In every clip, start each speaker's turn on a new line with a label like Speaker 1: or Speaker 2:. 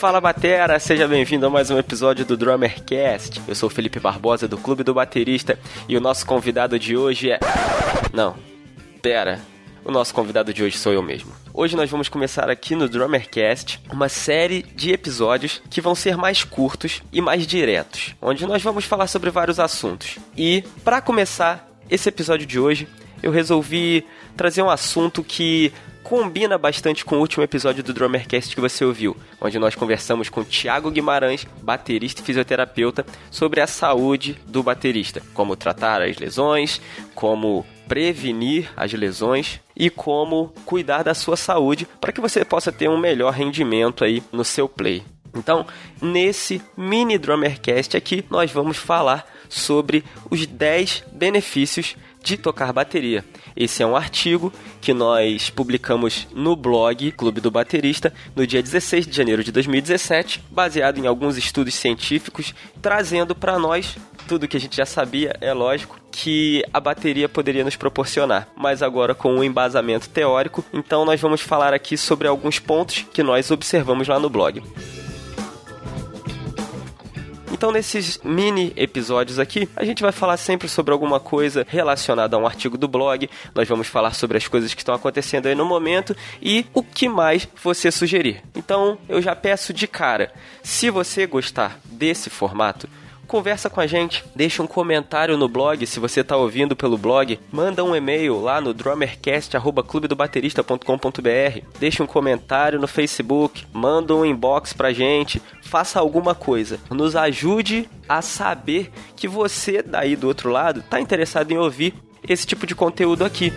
Speaker 1: Fala Batera, seja bem-vindo a mais um episódio do Drummercast. Eu sou o Felipe Barbosa do Clube do Baterista e o nosso convidado de hoje é. Não, pera. O nosso convidado de hoje sou eu mesmo. Hoje nós vamos começar aqui no Drummercast uma série de episódios que vão ser mais curtos e mais diretos, onde nós vamos falar sobre vários assuntos. E para começar esse episódio de hoje, eu resolvi trazer um assunto que combina bastante com o último episódio do Drummercast que você ouviu, onde nós conversamos com Thiago Guimarães, baterista e fisioterapeuta, sobre a saúde do baterista, como tratar as lesões, como prevenir as lesões e como cuidar da sua saúde para que você possa ter um melhor rendimento aí no seu play. Então, nesse mini Drummercast aqui, nós vamos falar sobre os 10 benefícios de tocar bateria. Esse é um artigo que nós publicamos no blog Clube do Baterista no dia 16 de janeiro de 2017, baseado em alguns estudos científicos, trazendo para nós tudo que a gente já sabia, é lógico, que a bateria poderia nos proporcionar, mas agora com um embasamento teórico. Então nós vamos falar aqui sobre alguns pontos que nós observamos lá no blog. Então, nesses mini episódios aqui, a gente vai falar sempre sobre alguma coisa relacionada a um artigo do blog. Nós vamos falar sobre as coisas que estão acontecendo aí no momento e o que mais você sugerir. Então, eu já peço de cara, se você gostar desse formato, conversa com a gente, deixa um comentário no blog, se você está ouvindo pelo blog, manda um e-mail lá no drummercast@clubedobaterista.com.br, deixa um comentário no Facebook, manda um inbox pra gente, faça alguma coisa, nos ajude a saber que você daí do outro lado está interessado em ouvir esse tipo de conteúdo aqui.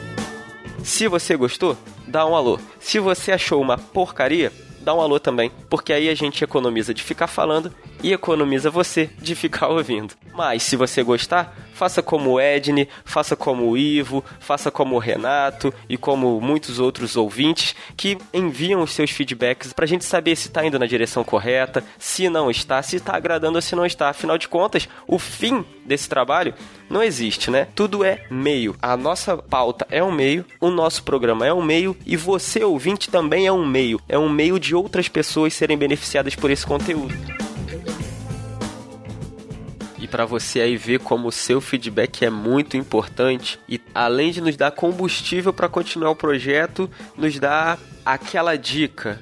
Speaker 1: Se você gostou, dá um alô. Se você achou uma porcaria, dá um alô também, porque aí a gente economiza de ficar falando e economiza você de ficar ouvindo. Mas se você gostar, faça como o Edne, faça como o Ivo, faça como o Renato e como muitos outros ouvintes que enviam os seus feedbacks para a gente saber se está indo na direção correta, se não está, se está agradando ou se não está. Afinal de contas, o fim desse trabalho não existe, né? Tudo é meio. A nossa pauta é um meio, o nosso programa é um meio e você, ouvinte, também é um meio. É um meio de outras pessoas serem beneficiadas por esse conteúdo para você aí ver como o seu feedback é muito importante e além de nos dar combustível para continuar o projeto, nos dá aquela dica,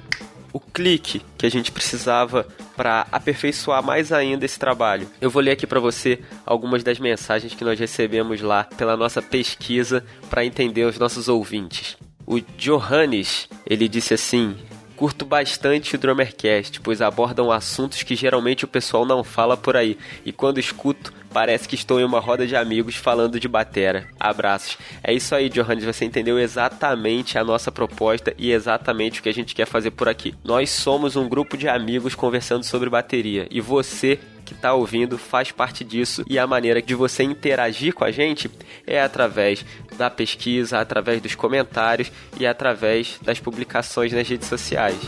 Speaker 1: o clique que a gente precisava para aperfeiçoar mais ainda esse trabalho. Eu vou ler aqui para você algumas das mensagens que nós recebemos lá pela nossa pesquisa para entender os nossos ouvintes. O Johannes, ele disse assim: Curto bastante o Drummercast, pois abordam assuntos que geralmente o pessoal não fala por aí, e quando escuto, parece que estou em uma roda de amigos falando de batera. Abraços. É isso aí, Johannes, você entendeu exatamente a nossa proposta e exatamente o que a gente quer fazer por aqui. Nós somos um grupo de amigos conversando sobre bateria, e você que está ouvindo faz parte disso e a maneira de você interagir com a gente é através da pesquisa, através dos comentários e através das publicações nas redes sociais.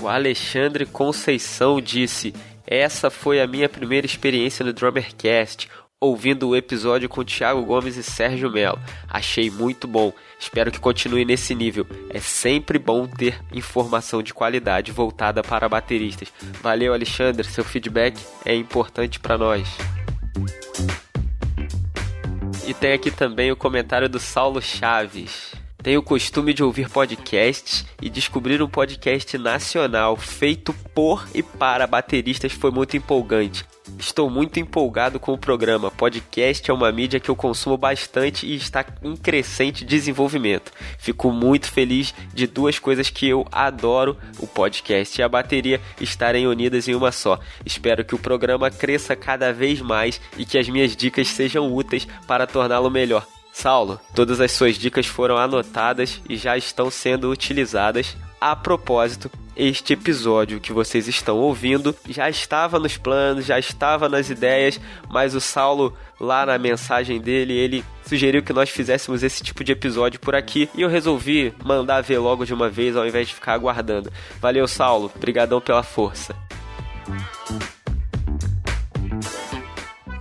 Speaker 1: O Alexandre Conceição disse: Essa foi a minha primeira experiência no Drummercast ouvindo o episódio com Thiago Gomes e Sérgio Melo. Achei muito bom. Espero que continue nesse nível. É sempre bom ter informação de qualidade voltada para bateristas. Valeu, Alexandre. Seu feedback é importante para nós. E tem aqui também o comentário do Saulo Chaves. Tenho o costume de ouvir podcasts e descobrir um podcast nacional feito por e para bateristas foi muito empolgante. Estou muito empolgado com o programa. Podcast é uma mídia que eu consumo bastante e está em crescente desenvolvimento. Fico muito feliz de duas coisas que eu adoro: o podcast e a bateria estarem unidas em uma só. Espero que o programa cresça cada vez mais e que as minhas dicas sejam úteis para torná-lo melhor. Saulo, todas as suas dicas foram anotadas e já estão sendo utilizadas. A propósito, este episódio que vocês estão ouvindo já estava nos planos, já estava nas ideias, mas o Saulo, lá na mensagem dele, ele sugeriu que nós fizéssemos esse tipo de episódio por aqui e eu resolvi mandar ver logo de uma vez ao invés de ficar aguardando. Valeu, Saulo, brigadão pela força.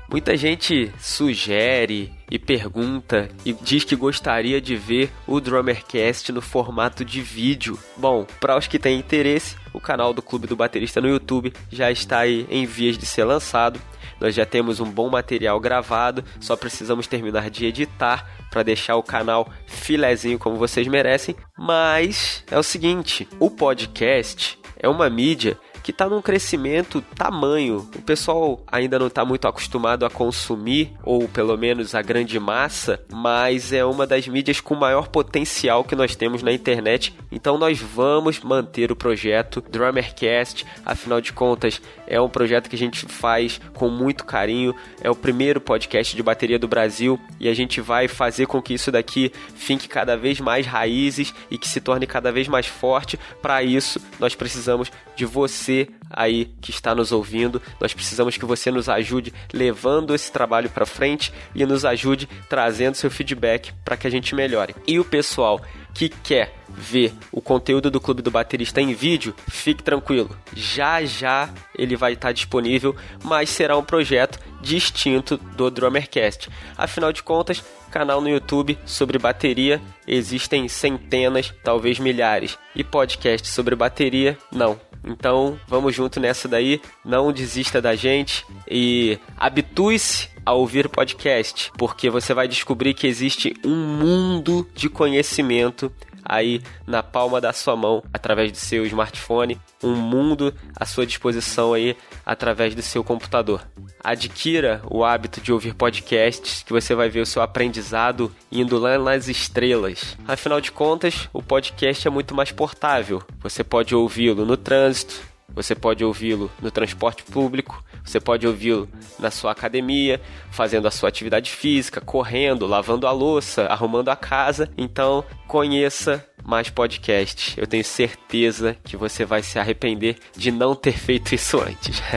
Speaker 1: Muita gente sugere e pergunta e diz que gostaria de ver o Drummercast no formato de vídeo. Bom, para os que têm interesse, o canal do Clube do Baterista no YouTube já está aí em vias de ser lançado. Nós já temos um bom material gravado, só precisamos terminar de editar para deixar o canal filezinho como vocês merecem. Mas é o seguinte, o podcast é uma mídia que está num crescimento tamanho. O pessoal ainda não está muito acostumado a consumir, ou pelo menos a grande massa, mas é uma das mídias com maior potencial que nós temos na internet. Então nós vamos manter o projeto Drummercast, afinal de contas, é um projeto que a gente faz com muito carinho. É o primeiro podcast de bateria do Brasil e a gente vai fazer com que isso daqui finque cada vez mais raízes e que se torne cada vez mais forte. Para isso, nós precisamos de você aí que está nos ouvindo. Nós precisamos que você nos ajude levando esse trabalho para frente e nos ajude trazendo seu feedback para que a gente melhore. E o pessoal que quer ver o conteúdo do Clube do Baterista em vídeo, fique tranquilo. Já já ele vai estar disponível, mas será um projeto distinto do Drummercast. Afinal de contas, canal no YouTube sobre bateria existem centenas, talvez milhares, e podcast sobre bateria não. Então, vamos junto nessa daí, não desista da gente e habitue-se a ouvir podcast, porque você vai descobrir que existe um mundo de conhecimento aí na palma da sua mão, através do seu smartphone, um mundo à sua disposição aí através do seu computador. Adquira o hábito de ouvir podcasts, que você vai ver o seu aprendizado indo lá nas estrelas. Afinal de contas, o podcast é muito mais portável. Você pode ouvi-lo no trânsito, você pode ouvi-lo no transporte público, você pode ouvi-lo na sua academia, fazendo a sua atividade física, correndo, lavando a louça, arrumando a casa. Então, conheça mais podcasts. Eu tenho certeza que você vai se arrepender de não ter feito isso antes.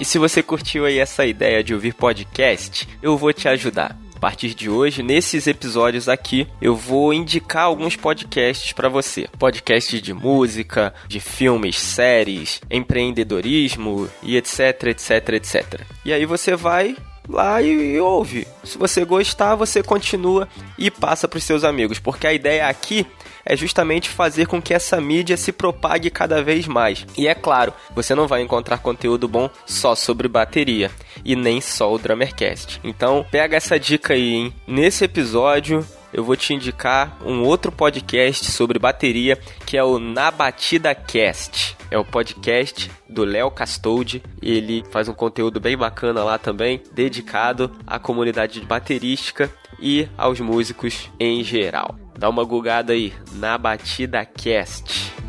Speaker 1: e se você curtiu aí essa ideia de ouvir podcast, eu vou te ajudar. A partir de hoje, nesses episódios aqui, eu vou indicar alguns podcasts para você. Podcasts de música, de filmes, séries, empreendedorismo e etc, etc, etc. E aí você vai lá e, ouve. Se você gostar, você continua e passa para os seus amigos, porque a ideia aqui é justamente fazer com que essa mídia se propague cada vez mais. E é claro, você não vai encontrar conteúdo bom só sobre bateria e nem só o Drummercast. Então, pega essa dica aí, hein? Nesse episódio, eu vou te indicar um outro podcast sobre bateria que é o Na Batida Cast. É o podcast do Léo Castoldi. Ele faz um conteúdo bem bacana lá também, dedicado à comunidade baterística e aos músicos em geral. Dá uma gugada aí na Batida Cast.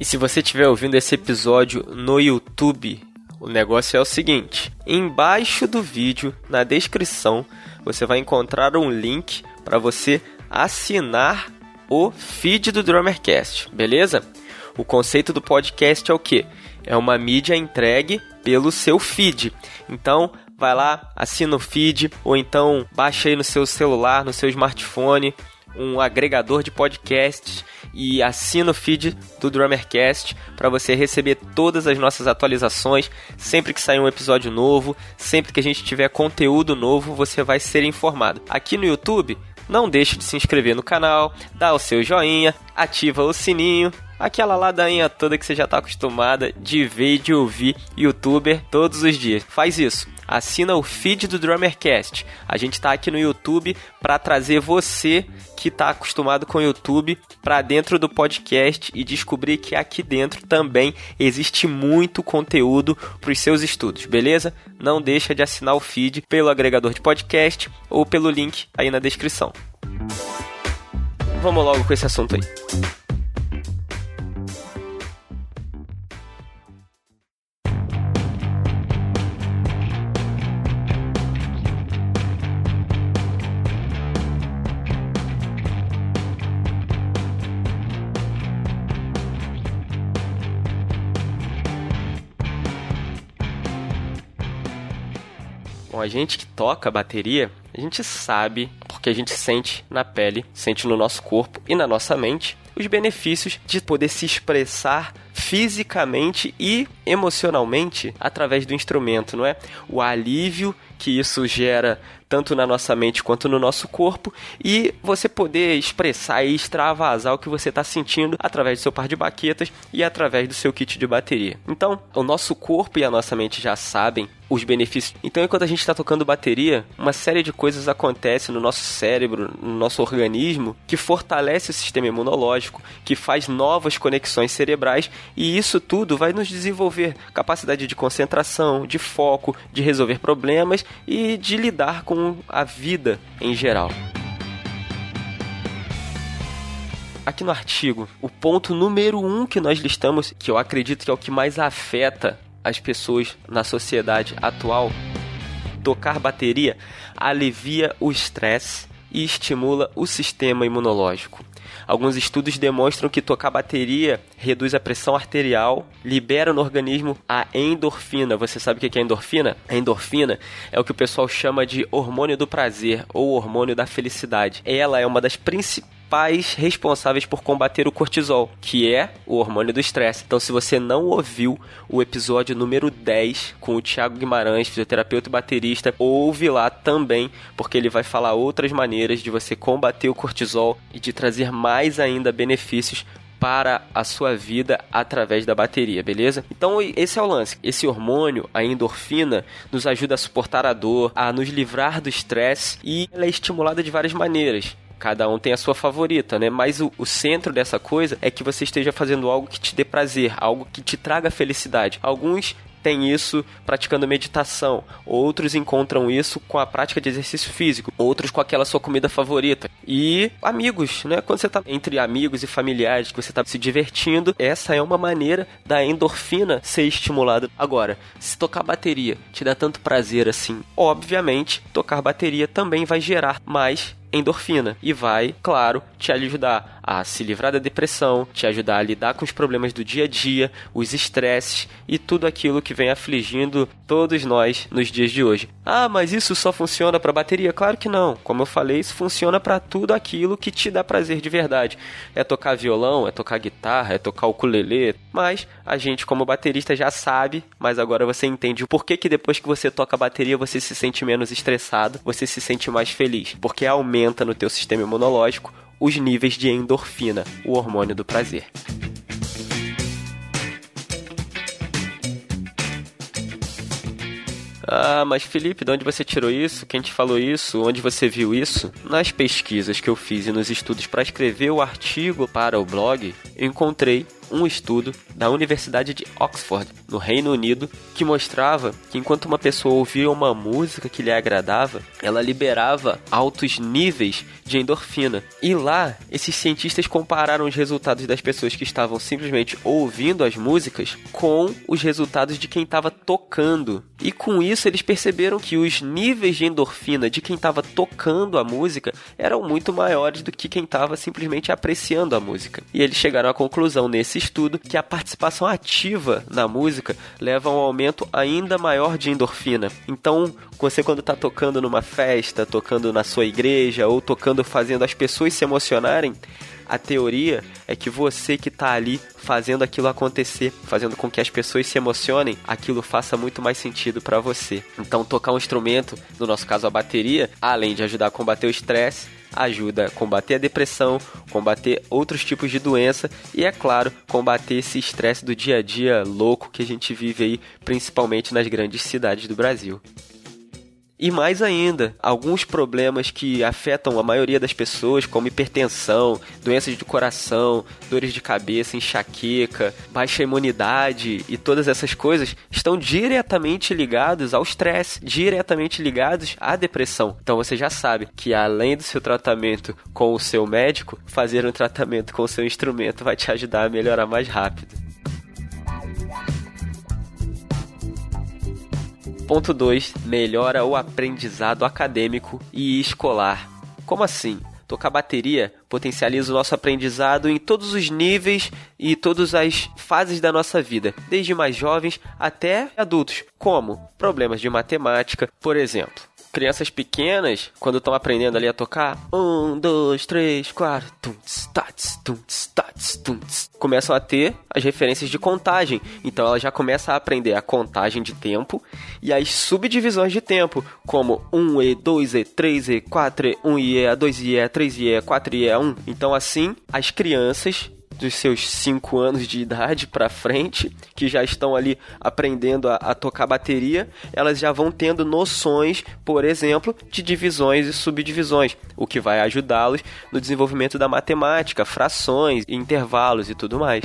Speaker 1: E se você estiver ouvindo esse episódio no YouTube, o negócio é o seguinte: embaixo do vídeo, na descrição, você vai encontrar um link para você assinar o feed do Drummercast, beleza? O conceito do podcast é o que? É uma mídia entregue pelo seu feed. Então, vai lá, assina o feed, ou então baixa aí no seu celular, no seu smartphone, um agregador de podcasts e assina o feed do Drummercast para você receber todas as nossas atualizações. Sempre que sair um episódio novo, sempre que a gente tiver conteúdo novo, você vai ser informado. Aqui no YouTube, não deixe de se inscrever no canal, dá o seu joinha, ativa o sininho aquela ladainha toda que você já está acostumada de ver e de ouvir youtuber todos os dias. Faz isso. Assina o feed do Drummercast. A gente está aqui no YouTube para trazer você que está acostumado com o YouTube para dentro do podcast e descobrir que aqui dentro também existe muito conteúdo para os seus estudos, beleza? Não deixa de assinar o feed pelo agregador de podcast ou pelo link aí na descrição. Vamos logo com esse assunto aí. A gente que toca bateria, a gente sabe, porque a gente sente na pele, sente no nosso corpo e na nossa mente, os benefícios de poder se expressar fisicamente e emocionalmente através do instrumento, não é? O alívio que isso gera tanto na nossa mente quanto no nosso corpo, e você poder expressar e extravasar o que você está sentindo através do seu par de baquetas e através do seu kit de bateria. Então, o nosso corpo e a nossa mente já sabem os benefícios. Então, enquanto a gente está tocando bateria, uma série de coisas acontece no nosso cérebro, no nosso organismo, que fortalece o sistema imunológico, que faz novas conexões cerebrais e isso tudo vai nos desenvolver capacidade de concentração, de foco, de resolver problemas e de lidar com a vida em geral. Aqui no artigo, o ponto número um que nós listamos, que eu acredito que é o que mais afeta as pessoas na sociedade atual, tocar bateria alivia o estresse e estimula o sistema imunológico. Alguns estudos demonstram que tocar bateria reduz a pressão arterial, libera no organismo a endorfina. Você sabe o que é endorfina? A endorfina é o que o pessoal chama de hormônio do prazer ou hormônio da felicidade. Ela é uma das principais principais responsáveis por combater o cortisol, que é o hormônio do estresse. Então, se você não ouviu o episódio número 10 com o Thiago Guimarães, fisioterapeuta e baterista, ouve lá também, porque ele vai falar outras maneiras de você combater o cortisol e de trazer mais ainda benefícios para a sua vida através da bateria, beleza? Então esse é o lance. Esse hormônio, a endorfina, nos ajuda a suportar a dor, a nos livrar do estresse e ela é estimulada de várias maneiras. Cada um tem a sua favorita, né? Mas o, o centro dessa coisa é que você esteja fazendo algo que te dê prazer, algo que te traga felicidade. Alguns têm isso praticando meditação, outros encontram isso com a prática de exercício físico, outros com aquela sua comida favorita. E amigos, né? Quando você está entre amigos e familiares, que você está se divertindo, essa é uma maneira da endorfina ser estimulada. Agora, se tocar bateria te dá tanto prazer assim, obviamente, tocar bateria também vai gerar mais endorfina e vai, claro, te ajudar a se livrar da depressão, te ajudar a lidar com os problemas do dia a dia, os estresses e tudo aquilo que vem afligindo todos nós nos dias de hoje. Ah, mas isso só funciona para bateria? Claro que não. Como eu falei, isso funciona para tudo aquilo que te dá prazer de verdade. É tocar violão, é tocar guitarra, é tocar ukulele, mas a gente como baterista já sabe, mas agora você entende o porquê que depois que você toca a bateria você se sente menos estressado, você se sente mais feliz, porque aumenta no teu sistema imunológico os níveis de endorfina, o hormônio do prazer. Ah, mas Felipe, de onde você tirou isso? Quem te falou isso? Onde você viu isso? Nas pesquisas que eu fiz e nos estudos para escrever o artigo para o blog, encontrei um estudo da Universidade de Oxford, no Reino Unido, que mostrava que enquanto uma pessoa ouvia uma música que lhe agradava, ela liberava altos níveis de endorfina. E lá, esses cientistas compararam os resultados das pessoas que estavam simplesmente ouvindo as músicas com os resultados de quem estava tocando. E com isso eles perceberam que os níveis de endorfina de quem estava tocando a música eram muito maiores do que quem estava simplesmente apreciando a música. E eles chegaram à conclusão nesse estudo que a participação ativa na música leva a um aumento ainda maior de endorfina. Então, você quando está tocando numa festa, tocando na sua igreja ou tocando fazendo as pessoas se emocionarem, a teoria é que você que está ali fazendo aquilo acontecer, fazendo com que as pessoas se emocionem, aquilo faça muito mais sentido para você. Então, tocar um instrumento, no nosso caso a bateria, além de ajudar a combater o estresse, ajuda a combater a depressão, combater outros tipos de doença e, é claro, combater esse estresse do dia a dia louco que a gente vive aí, principalmente nas grandes cidades do Brasil. E mais ainda, alguns problemas que afetam a maioria das pessoas, como hipertensão, doenças de coração, dores de cabeça, enxaqueca, baixa imunidade e todas essas coisas, estão diretamente ligados ao estresse, diretamente ligados à depressão. Então você já sabe que além do seu tratamento com o seu médico, fazer um tratamento com o seu instrumento vai te ajudar a melhorar mais rápido. Ponto 2. Melhora o aprendizado acadêmico e escolar. Como assim? Tocar bateria potencializa o nosso aprendizado em todos os níveis e todas as fases da nossa vida, desde mais jovens até adultos, como problemas de matemática, por exemplo. Crianças pequenas, quando estão aprendendo ali a tocar, um, dois, três, quatro, tunts, tats, tunts, tats, tunts, começam a ter as referências de contagem. Então ela já começa a aprender a contagem de tempo e as subdivisões de tempo, como 1E, 2E, 3E, 4E, 1E, 2E, 3E, 4E, 1. Então assim, as crianças dos seus 5 anos de idade para frente, que já estão ali aprendendo a, a, tocar bateria, elas já vão tendo noções, por exemplo, de divisões e subdivisões, o que vai ajudá-los no desenvolvimento da matemática, frações, intervalos e tudo mais.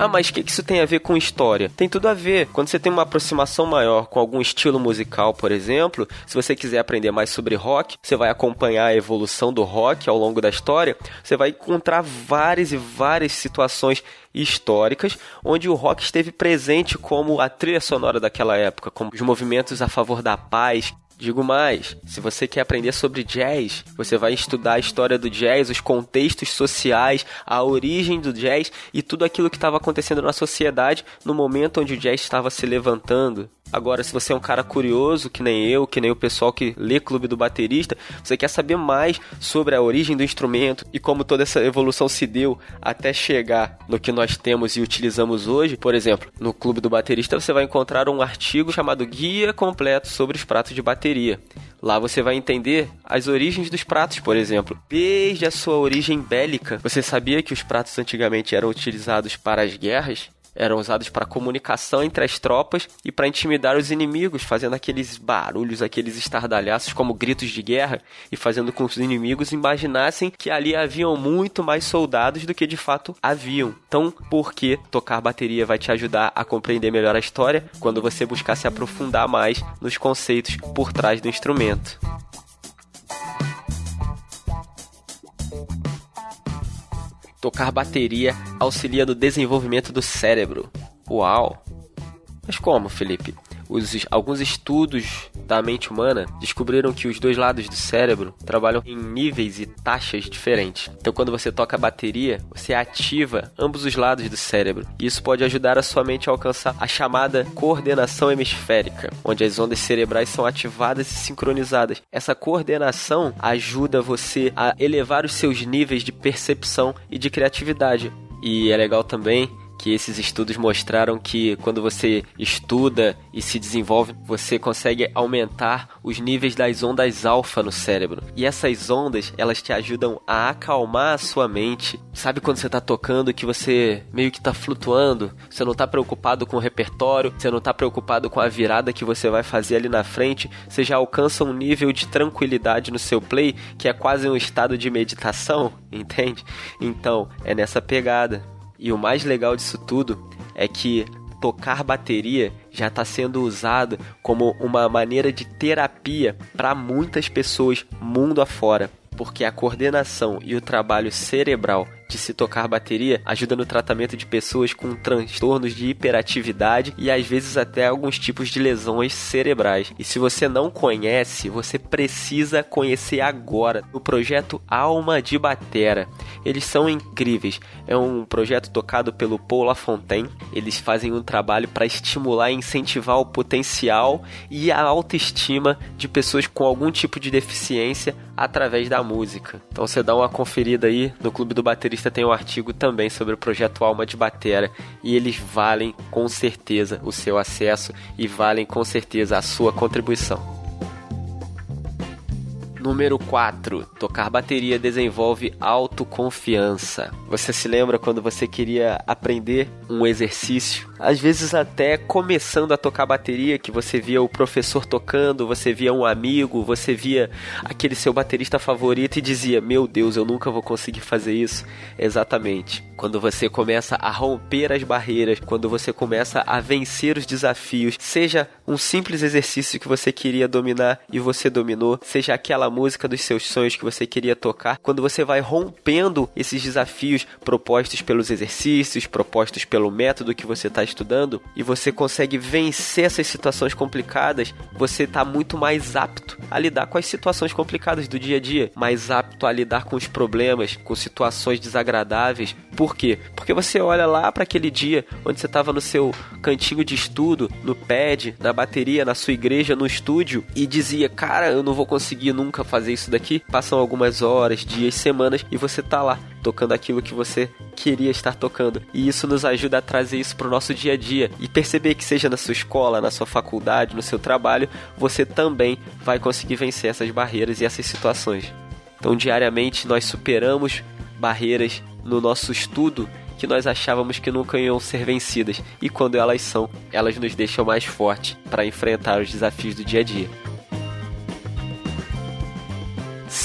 Speaker 1: Ah, mas o que, que isso tem a ver com história? Tem tudo a ver. Quando você tem uma aproximação maior com algum estilo musical, por exemplo, se você quiser aprender mais sobre rock, você vai acompanhar a evolução do rock ao longo da história, você vai encontrar várias e várias situações históricas onde o rock esteve presente como a trilha sonora daquela época, como os movimentos a favor da paz, Digo mais, se você quer aprender sobre jazz, você vai estudar a história do jazz, os contextos sociais, a origem do jazz e tudo aquilo que estava acontecendo na sociedade no momento onde o jazz estava se levantando. Agora, se você é um cara curioso, que nem eu, que nem o pessoal que lê Clube do Baterista, você quer saber mais sobre a origem do instrumento e como toda essa evolução se deu até chegar no que nós temos e utilizamos hoje, por exemplo, no Clube do Baterista você vai encontrar um artigo chamado Guia Completo sobre os Pratos de Bateria. Lá você vai entender as origens dos pratos, por exemplo. Desde a sua origem bélica, você sabia que os pratos antigamente eram utilizados para as guerras? Eram usados para comunicação entre as tropas e para intimidar os inimigos, fazendo aqueles barulhos, aqueles estardalhaços como gritos de guerra e fazendo com que os inimigos imaginassem que ali haviam muito mais soldados do que de fato haviam. Então, por que tocar bateria vai te ajudar a compreender melhor a história quando você buscar se aprofundar mais nos conceitos por trás do instrumento? Tocar bateria auxilia no desenvolvimento do cérebro. Uau! Mas como, Felipe? Os, alguns estudos da mente humana descobriram que os dois lados do cérebro trabalham em níveis e taxas diferentes. Então, quando você toca a bateria, você ativa ambos os lados do cérebro. E isso pode ajudar a sua mente a alcançar a chamada coordenação hemisférica, onde as ondas cerebrais são ativadas e sincronizadas. Essa coordenação ajuda você a elevar os seus níveis de percepção e de criatividade. E é legal também que esses estudos mostraram que quando você estuda e se desenvolve, você consegue aumentar os níveis das ondas alfa no cérebro. E essas ondas, elas te ajudam a acalmar a sua mente. Sabe quando você tá tocando que você meio que tá flutuando? Você não tá preocupado com o repertório, você não tá preocupado com a virada que você vai fazer ali na frente, você já alcança um nível de tranquilidade no seu play que é quase um estado de meditação, entende? Então, é nessa pegada. E o mais legal disso tudo é que tocar bateria já está sendo usado como uma maneira de terapia para muitas pessoas mundo afora, porque a coordenação e o trabalho cerebral de se tocar bateria ajuda no tratamento de pessoas com transtornos de hiperatividade e às vezes até alguns tipos de lesões cerebrais. E se você não conhece, você precisa conhecer agora o projeto Alma de Batera. Eles são incríveis. É um projeto tocado pelo Paul Lafontaine. Eles fazem um trabalho para estimular e incentivar o potencial e a autoestima de pessoas com algum tipo de deficiência através da música. Então você dá uma conferida aí no Clube do Baterista revista tem um artigo também sobre o projeto Alma de Batera e eles valem com certeza o seu acesso e valem com certeza a sua contribuição. Número 4. Tocar bateria desenvolve autoconfiança. Você se lembra quando você queria aprender um exercício? Às vezes até começando a tocar bateria, que você via o professor tocando, você via um amigo, você via aquele seu baterista favorito e dizia: "Meu Deus, eu nunca vou conseguir fazer isso". Exatamente. Quando você começa a romper as barreiras, quando você começa a vencer os desafios, seja um simples exercício que você queria dominar e você dominou, seja aquela aquela música dos seus sonhos que você queria tocar, quando você vai rompendo esses desafios propostos pelos exercícios, propostos pelo método que você está estudando, e você consegue vencer essas situações complicadas, você está muito mais apto a lidar com as situações complicadas do dia a dia, mais apto a lidar com os problemas, com situações desagradáveis. Por quê? Porque você olha lá para aquele dia onde você estava no seu cantinho de estudo, no pad, na bateria, na sua igreja, no estúdio e dizia: Cara, eu não vou conseguir nunca nunca fazer isso daqui. Passam algumas horas, dias, semanas e você tá lá tocando aquilo que você queria estar tocando. E isso nos ajuda a trazer isso para o nosso dia a dia e perceber que seja na sua escola, na sua faculdade, no seu trabalho, você também vai conseguir vencer essas barreiras e essas situações. Então, diariamente nós superamos barreiras no nosso estudo que nós achávamos que nunca iam ser vencidas, e quando elas são, elas nos deixam mais fortes para enfrentar os desafios do dia a dia.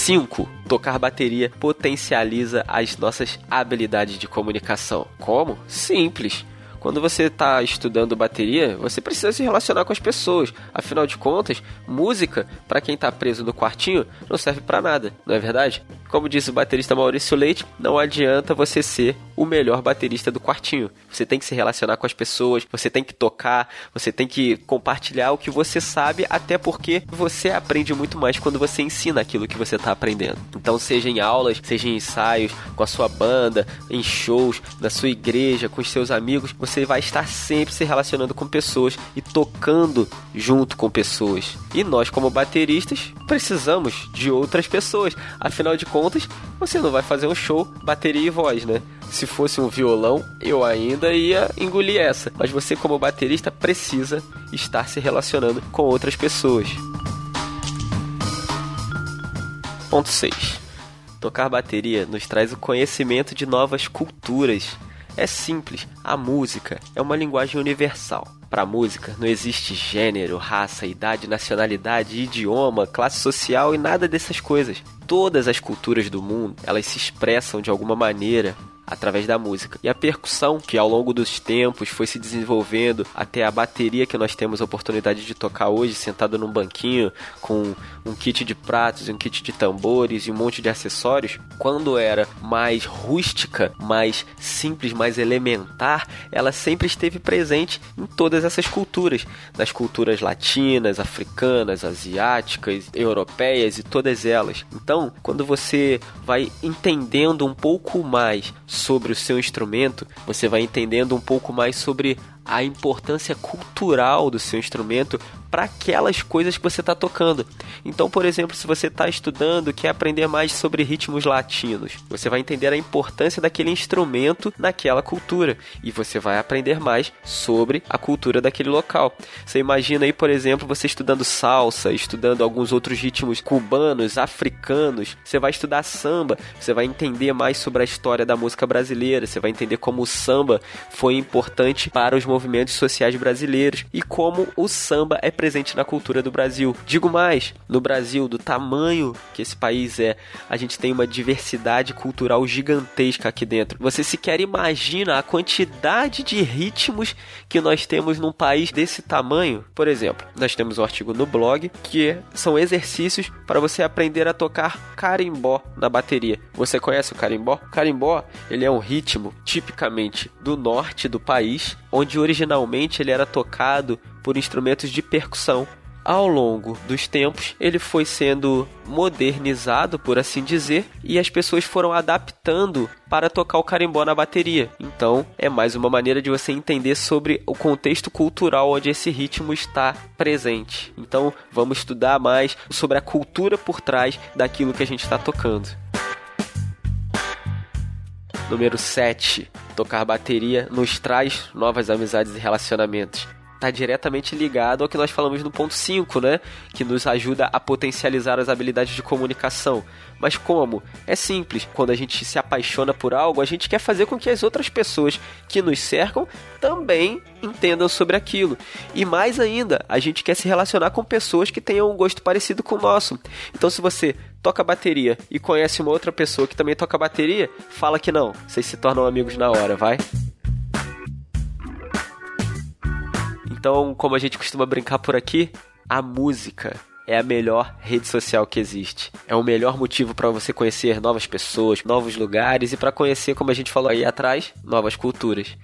Speaker 1: 5. Tocar bateria potencializa as nossas habilidades de comunicação. Como? Simples. Quando você está estudando bateria, você precisa se relacionar com as pessoas. Afinal de contas, música, para quem está preso no quartinho, não serve para nada, não é verdade? Como disse o baterista Maurício Leite, não adianta você ser o melhor baterista do quartinho. Você tem que se relacionar com as pessoas, você tem que tocar, você tem que compartilhar o que você sabe, até porque você aprende muito mais quando você ensina aquilo que você está aprendendo. Então, seja em aulas, seja em ensaios, com a sua banda, em shows, na sua igreja, com os seus amigos, você vai estar sempre se relacionando com pessoas e tocando junto com pessoas. E nós, como bateristas, precisamos de outras pessoas. Afinal de contas, contas, você não vai fazer um show bateria e voz, né? Se fosse um violão, eu ainda ia engolir essa. Mas você, como baterista, precisa estar se relacionando com outras pessoas. Ponto 6. Tocar bateria nos traz o conhecimento de novas culturas. É simples, a música é uma linguagem universal. Para música não existe gênero, raça, idade, nacionalidade, idioma, classe social e nada dessas coisas. Todas as culturas do mundo, elas se expressam de alguma maneira através da música. E a percussão, que ao longo dos tempos foi se desenvolvendo até a bateria que nós temos a oportunidade de tocar hoje, sentado num banquinho com um kit de pratos, um kit de tambores e um monte de acessórios, quando era mais rústica, mais simples, mais elementar, ela sempre esteve presente em todas essas culturas, nas culturas latinas, africanas, asiáticas, europeias e todas elas. Então, quando você vai entendendo um pouco mais sobre o seu instrumento, você vai entendendo um pouco mais sobre a importância cultural do seu instrumento para aquelas coisas que você está tocando. Então, por exemplo, se você está estudando, quer aprender mais sobre ritmos latinos, você vai entender a importância daquele instrumento naquela cultura e você vai aprender mais sobre a cultura daquele local. Você imagina aí, por exemplo, você estudando salsa, estudando alguns outros ritmos cubanos, africanos, você vai estudar samba, você vai entender mais sobre a história da música brasileira, você vai entender como o samba foi importante para os movimentos sociais brasileiros e como o samba é presente na cultura do Brasil. Digo mais, no Brasil, do tamanho que esse país é, a gente tem uma diversidade cultural gigantesca aqui dentro. Você sequer imagina a quantidade de ritmos que nós temos num país desse tamanho. Por exemplo, nós temos um artigo no blog que são exercícios para você aprender a tocar carimbó na bateria. Você conhece o carimbó? Carimbó, ele é um ritmo tipicamente do norte do país, onde originalmente ele era tocado por instrumentos de percussão. Ao longo dos tempos, ele foi sendo modernizado, por assim dizer, e as pessoas foram adaptando para tocar o carimbó na bateria. Então, é mais uma maneira de você entender sobre o contexto cultural onde esse ritmo está presente. Então, vamos estudar mais sobre a cultura por trás daquilo que a gente está tocando. Número 7. Tocar bateria nos traz novas amizades e relacionamentos está diretamente ligado ao que nós falamos no ponto 5, né? Que nos ajuda a potencializar as habilidades de comunicação. Mas como? É simples. Quando a gente se apaixona por algo, a gente quer fazer com que as outras pessoas que nos cercam também entendam sobre aquilo. E mais ainda, a gente quer se relacionar com pessoas que tenham um gosto parecido com o nosso. Então, se você toca bateria e conhece uma outra pessoa que também toca bateria, fala que não. Vocês se tornam amigos na hora, vai? Então, como a gente costuma brincar por aqui, a música é a melhor rede social que existe. É o melhor motivo para você conhecer novas pessoas, novos lugares e para conhecer, como a gente falou aí atrás, novas culturas.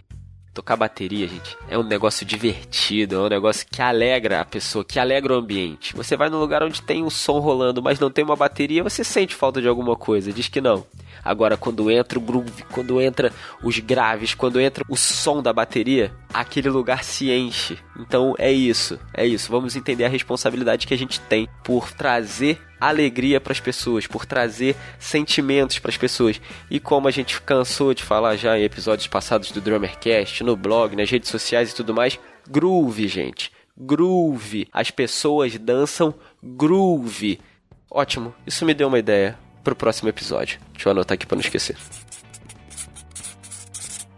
Speaker 1: Tocar bateria, gente, é um negócio divertido, é um negócio que alegra a pessoa, que alegra o ambiente. Você vai num lugar onde tem um som rolando, mas não tem uma bateria, você sente falta de alguma coisa, diz que não. Agora, quando entra o groove, quando entra os graves, quando entra o som da bateria, aquele lugar se enche. Então é isso, é isso. Vamos entender a responsabilidade que a gente tem por trazer alegria para as pessoas, por trazer sentimentos para as pessoas. E como a gente cansou de falar já em episódios passados do Drummercast, no blog, nas redes sociais e tudo mais, groove, gente. Groove. As pessoas dançam groove. Ótimo, isso me deu uma ideia para o próximo episódio. Deixa eu anotar aqui para não esquecer.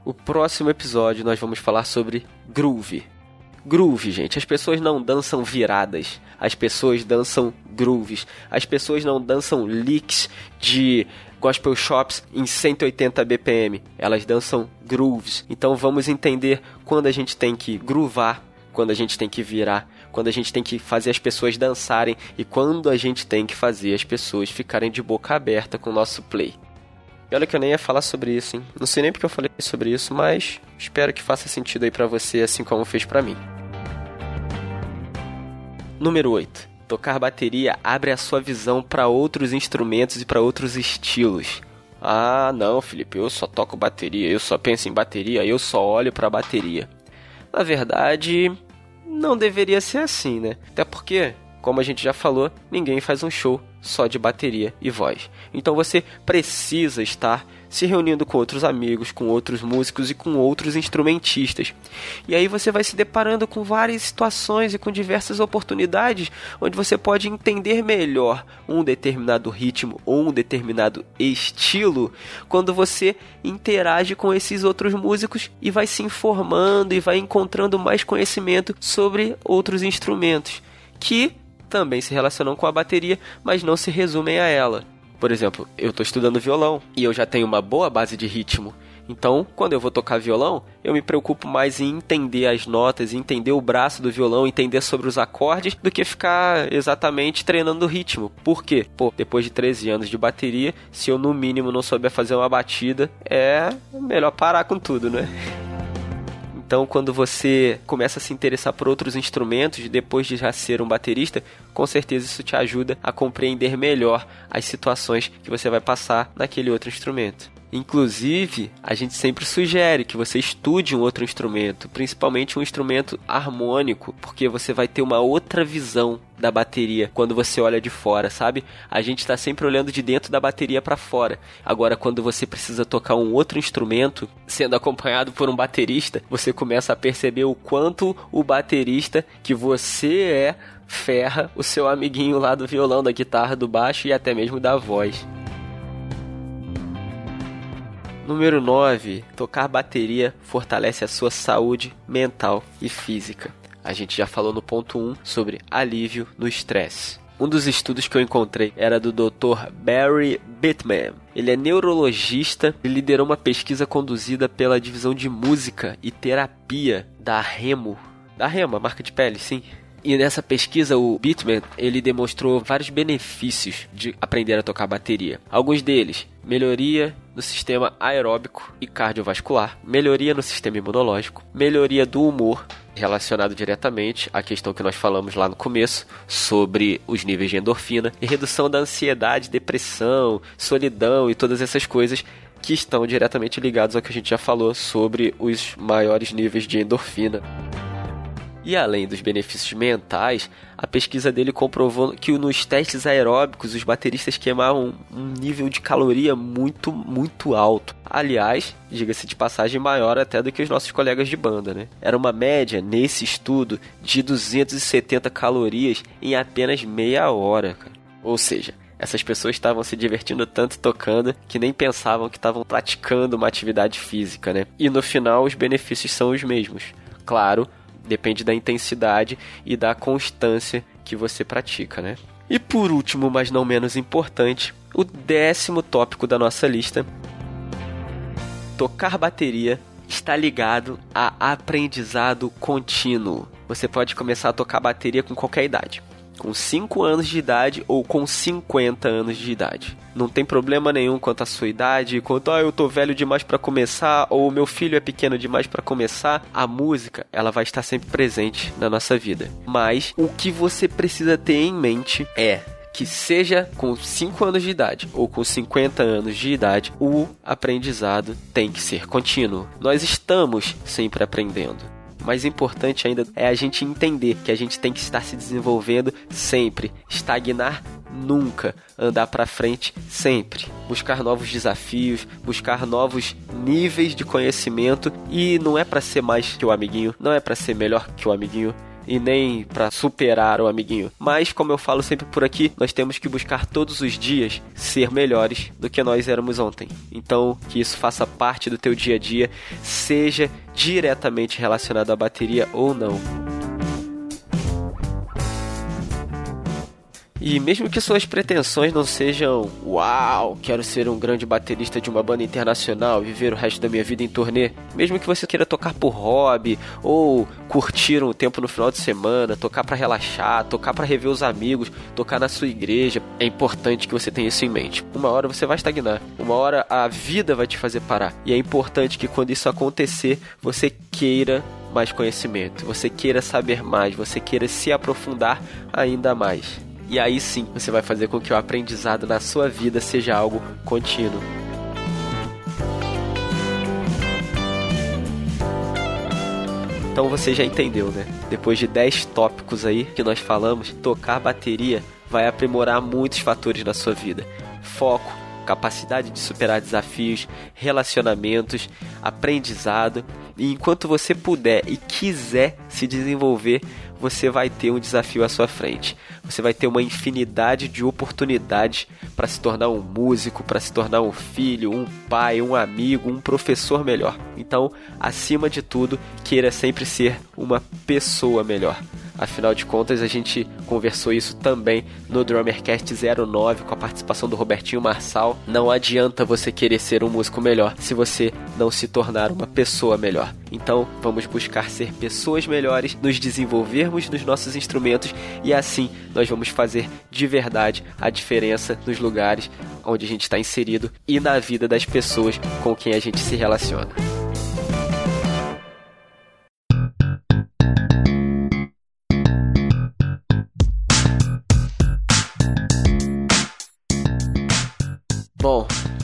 Speaker 1: O próximo episódio nós vamos falar sobre groove. Groove, gente. As pessoas não dançam viradas. As pessoas dançam grooves. As pessoas não dançam licks de gospel shops em 180 BPM. Elas dançam grooves. Então vamos entender quando a gente tem que groovar, quando a gente tem que virar, quando a gente tem que fazer as pessoas dançarem e quando a gente tem que fazer as pessoas ficarem de boca aberta com o nosso play. E olha que eu nem ia falar sobre isso, hein? Não sei nem porque eu falei sobre isso, mas espero que faça sentido aí para você, assim como fez para mim. Número 8. Tocar bateria abre a sua visão para outros instrumentos e para outros estilos. Ah, não, Felipe, eu só toco bateria, eu só penso em bateria, eu só olho para bateria. Na verdade, não deveria ser assim, né? Até porque como a gente já falou, ninguém faz um show só de bateria e voz. Então você precisa estar se reunindo com outros amigos, com outros músicos e com outros instrumentistas. E aí você vai se deparando com várias situações e com diversas oportunidades onde você pode entender melhor um determinado ritmo ou um determinado estilo quando você interage com esses outros músicos e vai se informando e vai encontrando mais conhecimento sobre outros instrumentos que também se relacionam com a bateria, mas não se resumem a ela. Por exemplo, eu estou estudando violão e eu já tenho uma boa base de ritmo. Então, quando eu vou tocar violão, eu me preocupo mais em entender as notas, entender o braço do violão, entender sobre os acordes, do que ficar exatamente treinando o ritmo. Por quê? Pô, depois de 13 anos de bateria, se eu no mínimo não souber fazer uma batida, é melhor parar com tudo, né? Então, quando você começa a se interessar por outros instrumentos, depois de já ser um baterista, com certeza isso te ajuda a compreender melhor as situações que você vai passar naquele outro instrumento. Inclusive, a gente sempre sugere que você estude um outro instrumento, principalmente um instrumento harmônico, porque você vai ter uma outra visão da bateria quando você olha de fora, sabe? A gente está sempre olhando de dentro da bateria para fora. Agora, quando você precisa tocar um outro instrumento, sendo acompanhado por um baterista, você começa a perceber o quanto o baterista que você é ferra o seu amiguinho lá do violão, da guitarra, do baixo e até mesmo da voz. Número 9. Tocar bateria fortalece a sua saúde mental e física. A gente já falou no ponto 1 sobre alívio no estresse. Um dos estudos que eu encontrei era do Dr. Barry Bittman. Ele é neurologista e liderou uma pesquisa conduzida pela divisão de música e terapia da Remo. Da Remo, a marca de pele, sim. E nessa pesquisa, o Bitman, ele demonstrou vários benefícios de aprender a tocar bateria. Alguns deles, melhoria no sistema aeróbico e cardiovascular, melhoria no sistema imunológico, melhoria do humor, relacionado diretamente à questão que nós falamos lá no começo sobre os níveis de endorfina e redução da ansiedade, depressão, solidão e todas essas coisas que estão diretamente ligados ao que a gente já falou sobre os maiores níveis de endorfina. E além dos benefícios mentais, a pesquisa dele comprovou que nos testes aeróbicos os bateristas queimavam um nível de caloria muito, muito alto. Aliás, diga-se de passagem, maior até do que os nossos colegas de banda, né? Era uma média, nesse estudo, de 270 calorias em apenas meia hora, cara. Ou seja, essas pessoas estavam se divertindo tanto tocando que nem pensavam que estavam praticando uma atividade física, né? E no final os benefícios são os mesmos. Claro, Depende da intensidade e da constância que você pratica, né? E por último, mas não menos importante, o décimo tópico da nossa lista: tocar bateria está ligado a aprendizado contínuo. Você pode começar a tocar bateria com qualquer idade com 5 anos de idade ou com 50 anos de idade. Não tem problema nenhum quanto à sua idade, quanto ah, eu tô velho demais para começar ou meu filho é pequeno demais para começar. A música, ela vai estar sempre presente na nossa vida. Mas o que você precisa ter em mente é que seja com 5 anos de idade ou com 50 anos de idade, o aprendizado tem que ser contínuo. Nós estamos sempre aprendendo mais importante ainda é a gente entender que a gente tem que estar se desenvolvendo sempre. Estagnar nunca. Andar para frente sempre, buscar novos desafios, buscar novos níveis de conhecimento. E não é para ser mais que o amiguinho, não é para ser melhor que o amiguinho, e nem para superar o amiguinho. Mas, como eu falo sempre por aqui, nós temos que buscar todos os dias ser melhores do que nós éramos ontem. Então, que isso faça parte do teu dia a dia, seja diretamente relacionado à bateria ou não. E mesmo que suas pretensões não sejam, uau, quero ser um grande baterista de uma banda internacional, viver o resto da minha vida em turnê, mesmo que você queira tocar por hobby ou curtir um tempo no final de semana, tocar para relaxar, tocar para rever os amigos, tocar na sua igreja, é importante que você tenha isso em mente. Uma hora você vai estagnar, uma hora a vida vai te fazer parar. E é importante que quando isso acontecer, você queira mais conhecimento, você queira saber mais, você queira se aprofundar ainda mais. E aí sim você vai fazer com que o aprendizado na sua vida seja algo contínuo. Então você já entendeu, né? Depois de 10 tópicos aí que nós falamos, tocar bateria vai aprimorar muitos fatores na sua vida. Foco, capacidade de superar desafios, relacionamentos, aprendizado. E enquanto você puder e quiser se desenvolver, você vai ter um desafio à sua frente. Você vai ter uma infinidade de oportunidades para se tornar um músico, para se tornar um filho, um pai, um amigo, um professor melhor. Então, acima de tudo, queira sempre ser uma pessoa melhor. Afinal de contas, a gente conversou isso também no Drummercast 09 com a participação do Robertinho Marçal. Não adianta você querer ser um músico melhor se você não se tornar uma pessoa melhor. Então, vamos buscar ser pessoas melhores, nos desenvolvermos nos nossos instrumentos e assim nós vamos fazer de verdade a diferença nos lugares onde a gente está inserido e na vida das pessoas com quem a gente se relaciona.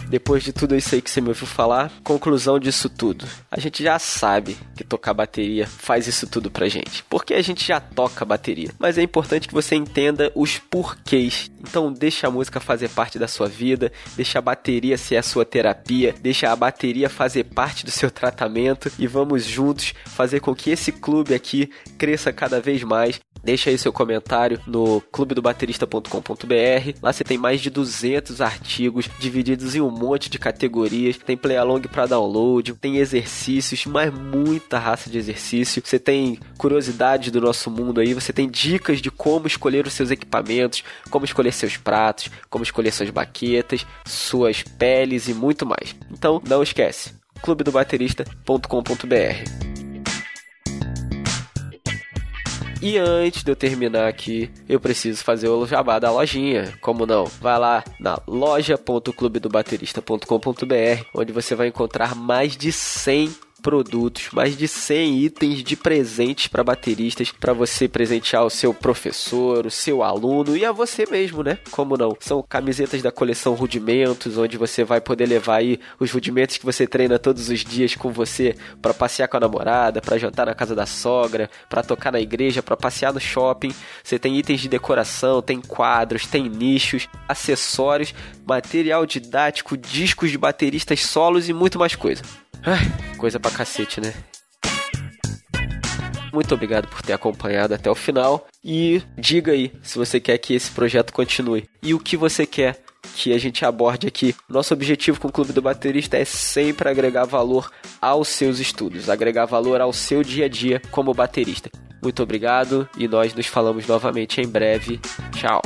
Speaker 1: Depois de tudo isso aí que você me ouviu falar, conclusão disso tudo. A gente já sabe que tocar bateria faz isso tudo pra gente. Porque a gente já toca bateria. Mas é importante que você entenda os porquês. Então deixa a música fazer parte da sua vida, deixa a bateria ser a sua terapia, deixa a bateria fazer parte do seu tratamento e vamos juntos fazer com que esse clube aqui cresça cada vez mais Deixa aí seu comentário no clubedobaterista.com.br. Lá você tem mais de 200 artigos divididos em um monte de categorias. Tem play along para download, tem exercícios, mas muita raça de exercício. Você tem curiosidades do nosso mundo aí, você tem dicas de como escolher os seus equipamentos, como escolher seus pratos, como escolher suas baquetas, suas peles e muito mais. Então, não esquece clubedobaterista.com.br. E antes de eu terminar aqui, eu preciso fazer o jabá da lojinha. Como não? Vai lá na loja.clubedobaterista.com.br, onde você vai encontrar mais de 100 produtos, mais de 100 itens de presentes para bateristas, para você presentear o seu professor, o seu aluno e a você mesmo, né? Como não? São camisetas da coleção Rudimentos, onde você vai poder levar aí os rudimentos que você treina todos os dias com você para passear com a namorada, para jantar na casa da sogra, para tocar na igreja, para passear no shopping. Você tem itens de decoração, tem quadros, tem nichos, acessórios, material didático, discos de bateristas solos e muito mais coisa. Ai, coisa pra cacete, né? Muito obrigado por ter acompanhado até o final e diga aí se você quer que esse projeto continue e o que você quer que a gente aborde aqui. Nosso objetivo com o Clube do Baterista é sempre agregar valor aos seus estudos, agregar valor ao seu dia a dia como baterista. Muito obrigado e nós nos falamos novamente em breve. Tchau.